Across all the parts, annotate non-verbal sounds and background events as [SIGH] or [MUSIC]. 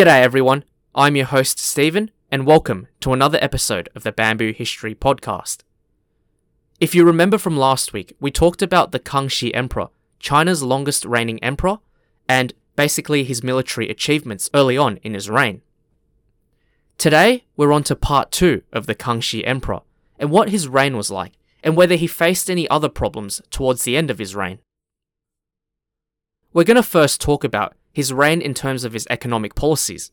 G'day everyone, I'm your host Stephen, and welcome to another episode of the Bamboo History Podcast. If you remember from last week, we talked about the Kangxi Emperor, China's longest reigning emperor, and basically his military achievements early on in his reign. Today, we're on to part 2 of the Kangxi Emperor, and what his reign was like, and whether he faced any other problems towards the end of his reign. We're going to first talk about his reign in terms of his economic policies.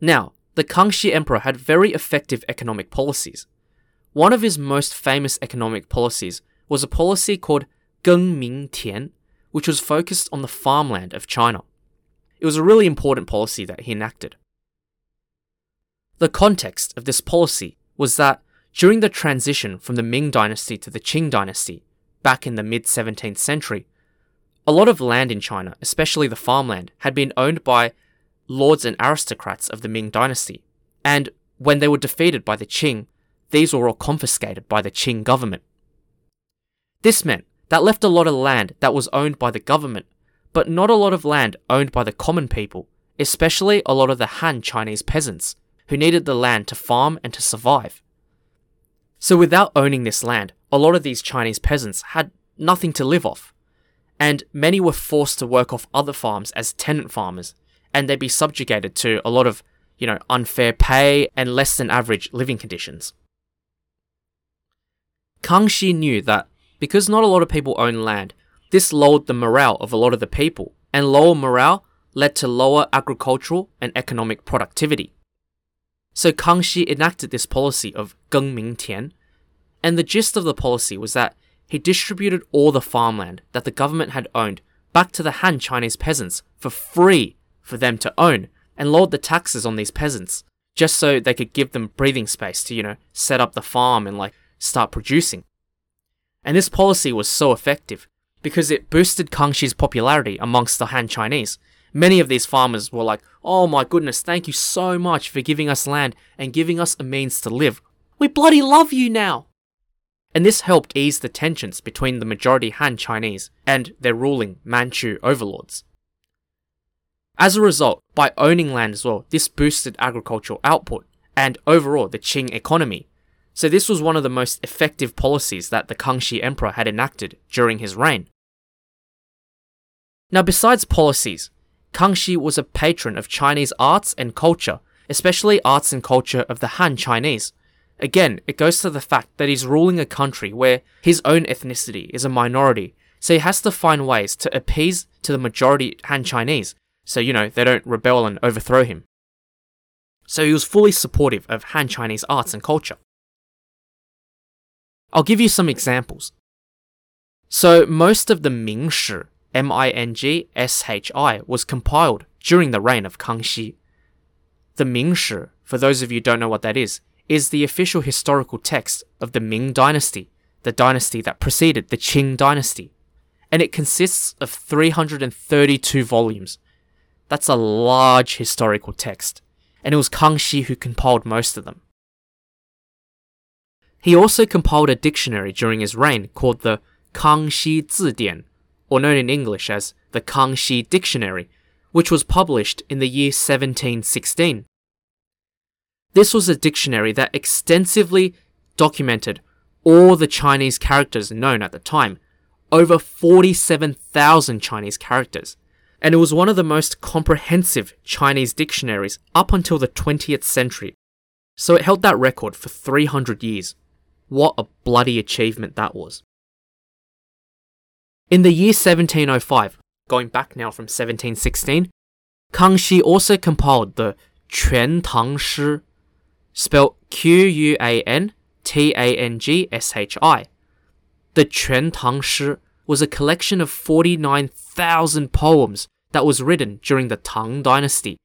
Now, the Kangxi Emperor had very effective economic policies. One of his most famous economic policies was a policy called Geng Tian, which was focused on the farmland of China. It was a really important policy that he enacted. The context of this policy was that during the transition from the Ming dynasty to the Qing dynasty, back in the mid 17th century, a lot of land in China, especially the farmland, had been owned by lords and aristocrats of the Ming dynasty, and when they were defeated by the Qing, these were all confiscated by the Qing government. This meant that left a lot of land that was owned by the government, but not a lot of land owned by the common people, especially a lot of the Han Chinese peasants, who needed the land to farm and to survive. So without owning this land, a lot of these Chinese peasants had nothing to live off and many were forced to work off other farms as tenant farmers, and they'd be subjugated to a lot of, you know, unfair pay and less than average living conditions. Kangxi knew that because not a lot of people own land, this lowered the morale of a lot of the people, and lower morale led to lower agricultural and economic productivity. So Kangxi enacted this policy of Geng Ming Tian, and the gist of the policy was that he distributed all the farmland that the government had owned back to the Han Chinese peasants for free for them to own and lowered the taxes on these peasants just so they could give them breathing space to, you know, set up the farm and like start producing. And this policy was so effective because it boosted Kangxi's popularity amongst the Han Chinese. Many of these farmers were like, oh my goodness, thank you so much for giving us land and giving us a means to live. We bloody love you now! And this helped ease the tensions between the majority Han Chinese and their ruling Manchu overlords. As a result, by owning land as well, this boosted agricultural output and overall the Qing economy. So this was one of the most effective policies that the Kangxi Emperor had enacted during his reign. Now besides policies, Kangxi was a patron of Chinese arts and culture, especially arts and culture of the Han Chinese, Again, it goes to the fact that he's ruling a country where his own ethnicity is a minority, so he has to find ways to appease to the majority Han Chinese, so you know they don't rebel and overthrow him. So he was fully supportive of Han Chinese arts and culture. I'll give you some examples. So most of the Mingshi, M-I-N-G-S-H-I, was compiled during the reign of Kangxi. The Ming Mingshi, for those of you who don't know what that is, is the official historical text of the Ming Dynasty, the dynasty that preceded the Qing Dynasty, and it consists of 332 volumes. That's a large historical text, and it was Kangxi who compiled most of them. He also compiled a dictionary during his reign called the Kangxi Zidian, or known in English as the Kangxi Dictionary, which was published in the year 1716. This was a dictionary that extensively documented all the Chinese characters known at the time, over 47,000 Chinese characters. And it was one of the most comprehensive Chinese dictionaries up until the 20th century. So it held that record for 300 years. What a bloody achievement that was. In the year 1705, going back now from 1716, Kangxi also compiled the Quan Tang Shi spelled Q U A N T A N G S H I. The Quan Tang Shi was a collection of 49,000 poems that was written during the Tang Dynasty.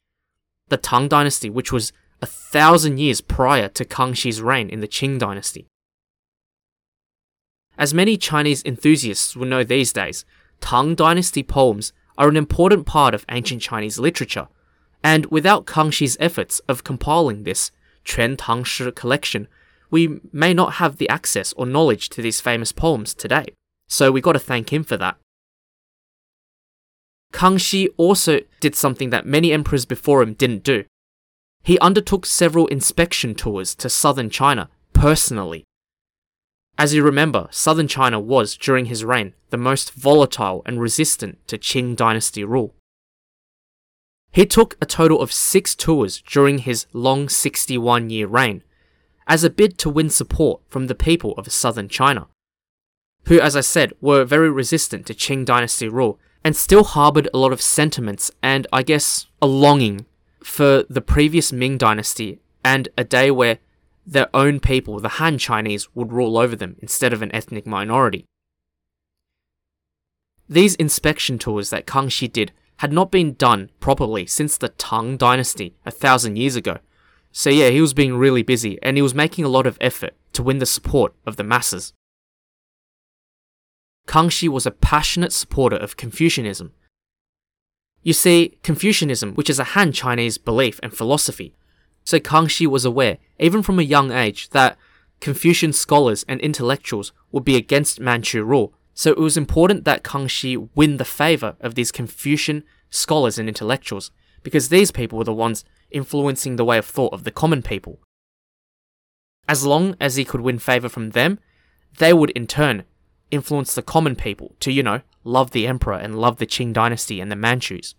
The Tang Dynasty, which was a thousand years prior to Kangxi's reign in the Qing Dynasty. As many Chinese enthusiasts will know these days, Tang Dynasty poems are an important part of ancient Chinese literature, and without Kangxi's efforts of compiling this, Quan Tang Shi collection, we may not have the access or knowledge to these famous poems today. So we got to thank him for that. Kangxi also did something that many emperors before him didn't do. He undertook several inspection tours to southern China personally. As you remember, southern China was, during his reign, the most volatile and resistant to Qing dynasty rule. He took a total of six tours during his long 61 year reign, as a bid to win support from the people of southern China, who, as I said, were very resistant to Qing dynasty rule and still harbored a lot of sentiments and, I guess, a longing for the previous Ming dynasty and a day where their own people, the Han Chinese, would rule over them instead of an ethnic minority. These inspection tours that Kangxi did had not been done properly since the Tang dynasty a thousand years ago. So yeah, he was being really busy and he was making a lot of effort to win the support of the masses. Kangxi was a passionate supporter of Confucianism. You see, Confucianism, which is a Han Chinese belief and philosophy, so Kangxi was aware, even from a young age, that Confucian scholars and intellectuals would be against Manchu rule, so it was important that Kangxi win the favor of these Confucian scholars and intellectuals, because these people were the ones influencing the way of thought of the common people. As long as he could win favor from them, they would in turn influence the common people to, you know, love the emperor and love the Qing dynasty and the Manchus.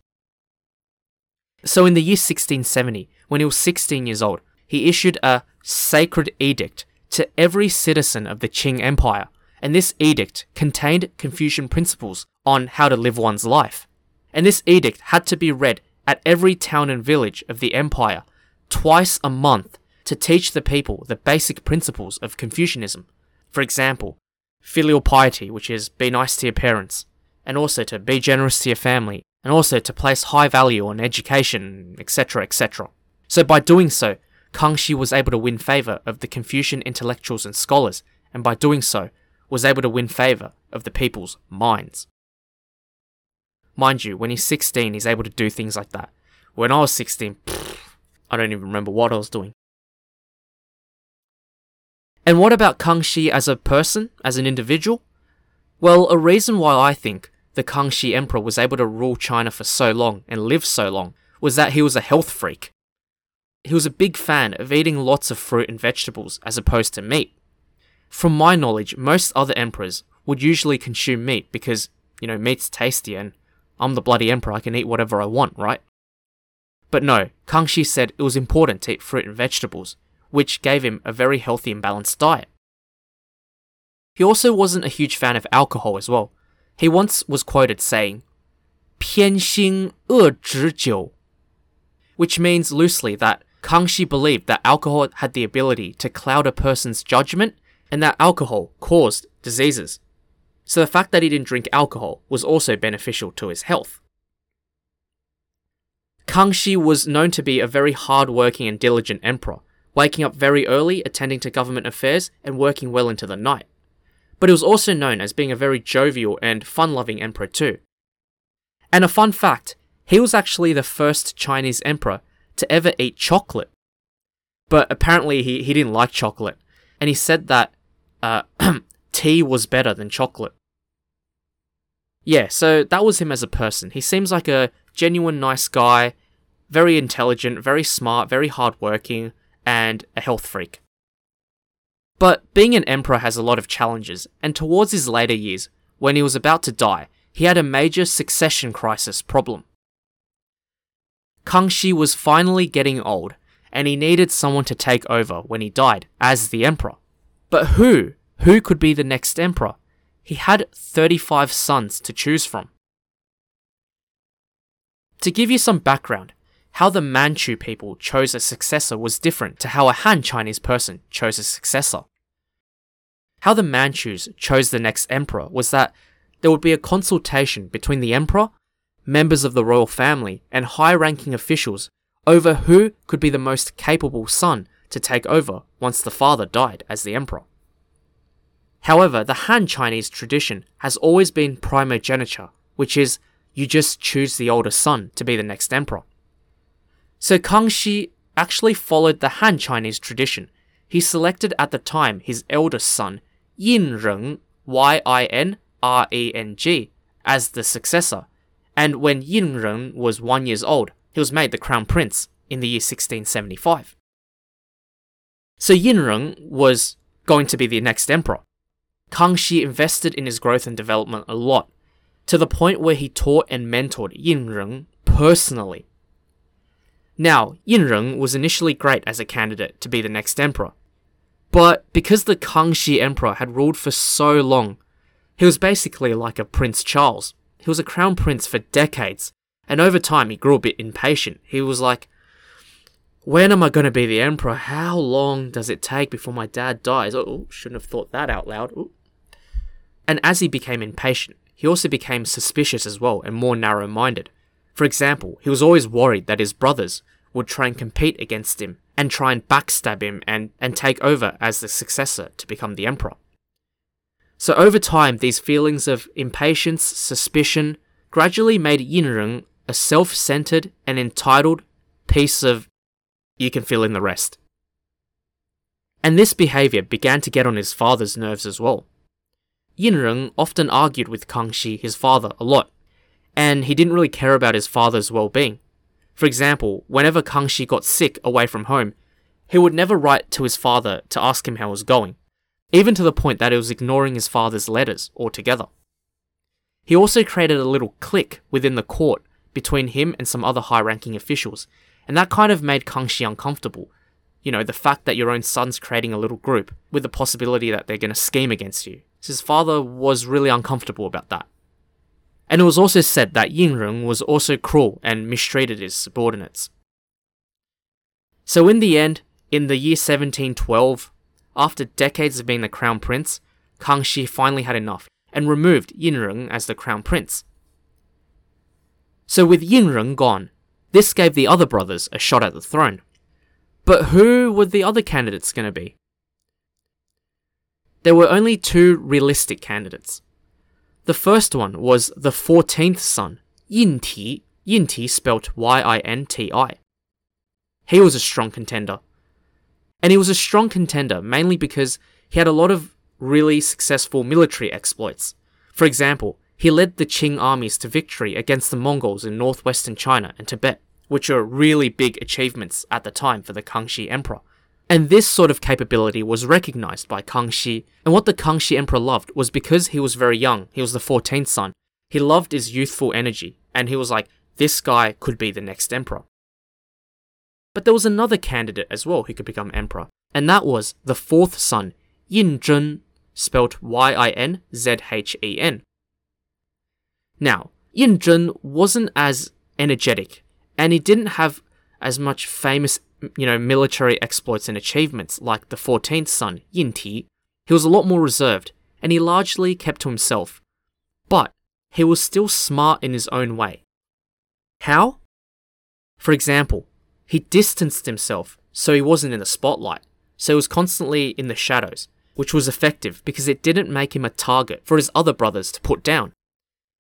So in the year 1670, when he was 16 years old, he issued a sacred edict to every citizen of the Qing Empire, and this edict contained Confucian principles on how to live one's life. And this edict had to be read at every town and village of the empire twice a month to teach the people the basic principles of Confucianism. For example, filial piety, which is be nice to your parents, and also to be generous to your family, and also to place high value on education, etc., etc. So by doing so, Kangxi was able to win favor of the Confucian intellectuals and scholars, and by doing so, was able to win favor of the people's minds. Mind you, when he's 16, he's able to do things like that. When I was 16, pfft, I don't even remember what I was doing. And what about Kangxi as a person, as an individual? Well, a reason why I think the Kangxi Emperor was able to rule China for so long and live so long was that he was a health freak. He was a big fan of eating lots of fruit and vegetables as opposed to meat. From my knowledge, most other emperors would usually consume meat because, you know, meat's tasty and I'm the bloody emperor, I can eat whatever I want, right? But no, Kangxi said it was important to eat fruit and vegetables, which gave him a very healthy and balanced diet. He also wasn't a huge fan of alcohol as well, he once was quoted saying, 偏心恶直酒, which means loosely that Kangxi believed that alcohol had the ability to cloud a person's judgment and that alcohol caused diseases. So the fact that he didn't drink alcohol was also beneficial to his health. Kangxi was known to be a very hard-working and diligent emperor, waking up very early, attending to government affairs, and working well into the night but he was also known as being a very jovial and fun loving emperor too. And a fun fact he was actually the first Chinese emperor to ever eat chocolate. But apparently, he, he didn't like chocolate, and he said that uh, [CLEARS THROAT] tea was better than chocolate. Yeah, so that was him as a person. He seems like a genuine nice guy, very intelligent, very smart, very hardworking, and a health freak. But being an emperor has a lot of challenges, and towards his later years, when he was about to die, he had a major succession crisis problem. Kangxi was finally getting old, and he needed someone to take over when he died as the emperor. But who? Who could be the next emperor? He had 35 sons to choose from. To give you some background, how the Manchu people chose a successor was different to how a Han Chinese person chose a successor. How the Manchus chose the next emperor was that there would be a consultation between the emperor, members of the royal family, and high ranking officials over who could be the most capable son to take over once the father died as the emperor. However, the Han Chinese tradition has always been primogeniture, which is you just choose the older son to be the next emperor. So Kangxi actually followed the Han Chinese tradition. He selected at the time his eldest son, Yin Reng, Y I N R E N G, as the successor, And when Yin Reng was one years old, he was made the crown prince in the year 1675. So Yin Reng was going to be the next emperor. Kangxi invested in his growth and development a lot, to the point where he taught and mentored Yin Reng personally. Now, Yin Reng was initially great as a candidate to be the next emperor, but because the Kangxi emperor had ruled for so long, he was basically like a Prince Charles. He was a crown prince for decades, and over time he grew a bit impatient. He was like, when am I going to be the emperor? How long does it take before my dad dies? Oh, shouldn't have thought that out loud. Ooh. And as he became impatient, he also became suspicious as well and more narrow minded. For example, he was always worried that his brothers would try and compete against him and try and backstab him and, and take over as the successor to become the emperor. So over time, these feelings of impatience, suspicion, gradually made Yinreng a self-centered and entitled piece of you can fill in the rest. And this behavior began to get on his father's nerves as well. Yin Yinreng often argued with Kangxi, his father, a lot, and he didn't really care about his father's well-being. For example, whenever Kangxi got sick away from home, he would never write to his father to ask him how it was going, even to the point that he was ignoring his father's letters altogether. He also created a little clique within the court between him and some other high ranking officials, and that kind of made Kangxi uncomfortable. You know, the fact that your own son's creating a little group with the possibility that they're going to scheme against you. So His father was really uncomfortable about that. And it was also said that Yinreng was also cruel and mistreated his subordinates. So in the end, in the year 1712, after decades of being the crown prince, Kangxi finally had enough and removed Yinreng as the crown prince. So with Yinreng gone, this gave the other brothers a shot at the throne. But who were the other candidates going to be? There were only two realistic candidates. The first one was the 14th son, Yin Ti, Yin Ti spelt Y-I-N-T-I. He was a strong contender. And he was a strong contender mainly because he had a lot of really successful military exploits. For example, he led the Qing armies to victory against the Mongols in northwestern China and Tibet, which are really big achievements at the time for the Kangxi Emperor. And this sort of capability was recognized by Kangxi, and what the Kangxi Emperor loved was because he was very young, he was the 14th son, he loved his youthful energy, and he was like, this guy could be the next emperor. But there was another candidate as well who could become emperor, and that was the fourth son, Yin Zhen, spelt Y-I-N-Z-H-E-N. Now, Yin Zhen wasn't as energetic, and he didn't have as much famous, you know, military exploits and achievements like the 14th son, Yin Ti. He was a lot more reserved, and he largely kept to himself. But he was still smart in his own way. How? For example, he distanced himself so he wasn't in the spotlight, so he was constantly in the shadows, which was effective because it didn't make him a target for his other brothers to put down.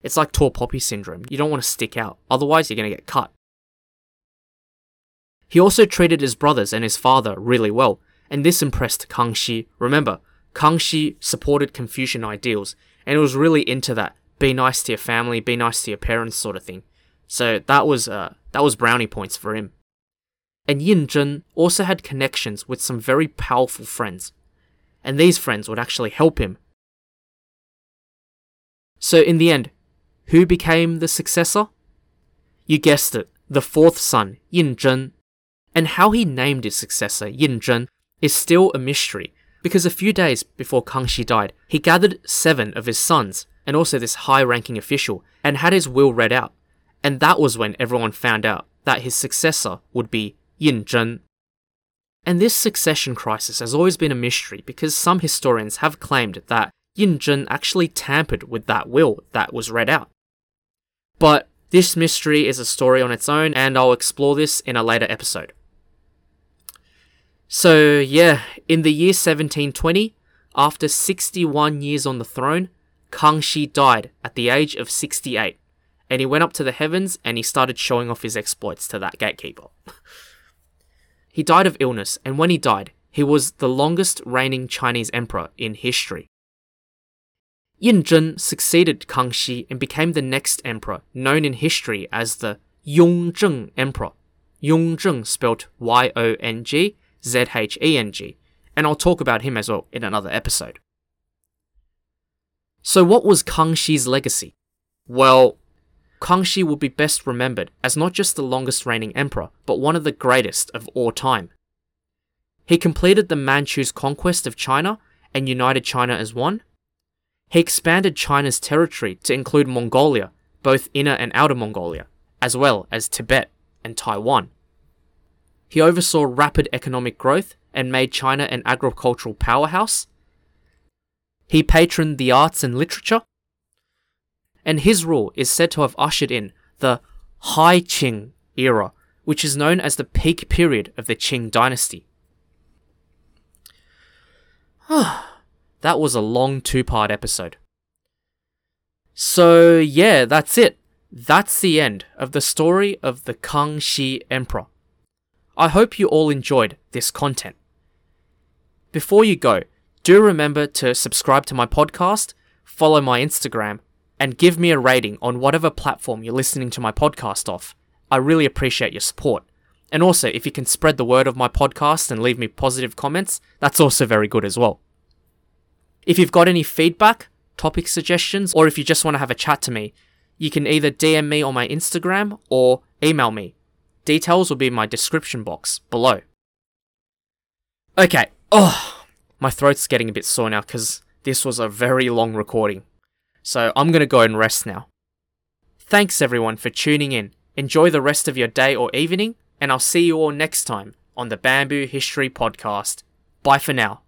It's like tall poppy syndrome. You don't want to stick out, otherwise, you're going to get cut. He also treated his brothers and his father really well, and this impressed Kangxi. Remember, Kangxi supported Confucian ideals, and was really into that be nice to your family, be nice to your parents sort of thing. So that was uh, that was brownie points for him. And Yin Zhen also had connections with some very powerful friends, and these friends would actually help him. So in the end, who became the successor? You guessed it, the fourth son, Yin Zhen. And how he named his successor, Yin Zhen, is still a mystery, because a few days before Kangxi died, he gathered seven of his sons, and also this high ranking official, and had his will read out. And that was when everyone found out that his successor would be Yin Zhen. And this succession crisis has always been a mystery because some historians have claimed that Yin Zhen actually tampered with that will that was read out. But this mystery is a story on its own, and I'll explore this in a later episode. So, yeah, in the year 1720, after 61 years on the throne, Kangxi died at the age of 68, and he went up to the heavens and he started showing off his exploits to that gatekeeper. [LAUGHS] he died of illness, and when he died, he was the longest reigning Chinese emperor in history. Yin Zhen succeeded Kangxi and became the next emperor, known in history as the Yongzheng Emperor. Yongzheng spelled Y O N G Z H E N G, and I'll talk about him as well in another episode. So, what was Kangxi's legacy? Well, Kangxi will be best remembered as not just the longest reigning emperor, but one of the greatest of all time. He completed the Manchu's conquest of China and united China as one. He expanded China's territory to include Mongolia, both inner and outer Mongolia, as well as Tibet and Taiwan. He oversaw rapid economic growth and made China an agricultural powerhouse. He patroned the arts and literature. And his rule is said to have ushered in the High Qing era, which is known as the peak period of the Qing dynasty. That was a long two part episode. So, yeah, that's it. That's the end of the story of the Kangxi Emperor. I hope you all enjoyed this content. Before you go, do remember to subscribe to my podcast, follow my Instagram, and give me a rating on whatever platform you're listening to my podcast off. I really appreciate your support. And also, if you can spread the word of my podcast and leave me positive comments, that's also very good as well. If you've got any feedback, topic suggestions, or if you just want to have a chat to me, you can either DM me on my Instagram or email me. Details will be in my description box below. Okay, oh, my throat's getting a bit sore now because this was a very long recording. So I'm gonna go and rest now. Thanks everyone for tuning in. Enjoy the rest of your day or evening, and I'll see you all next time on the Bamboo History Podcast. Bye for now.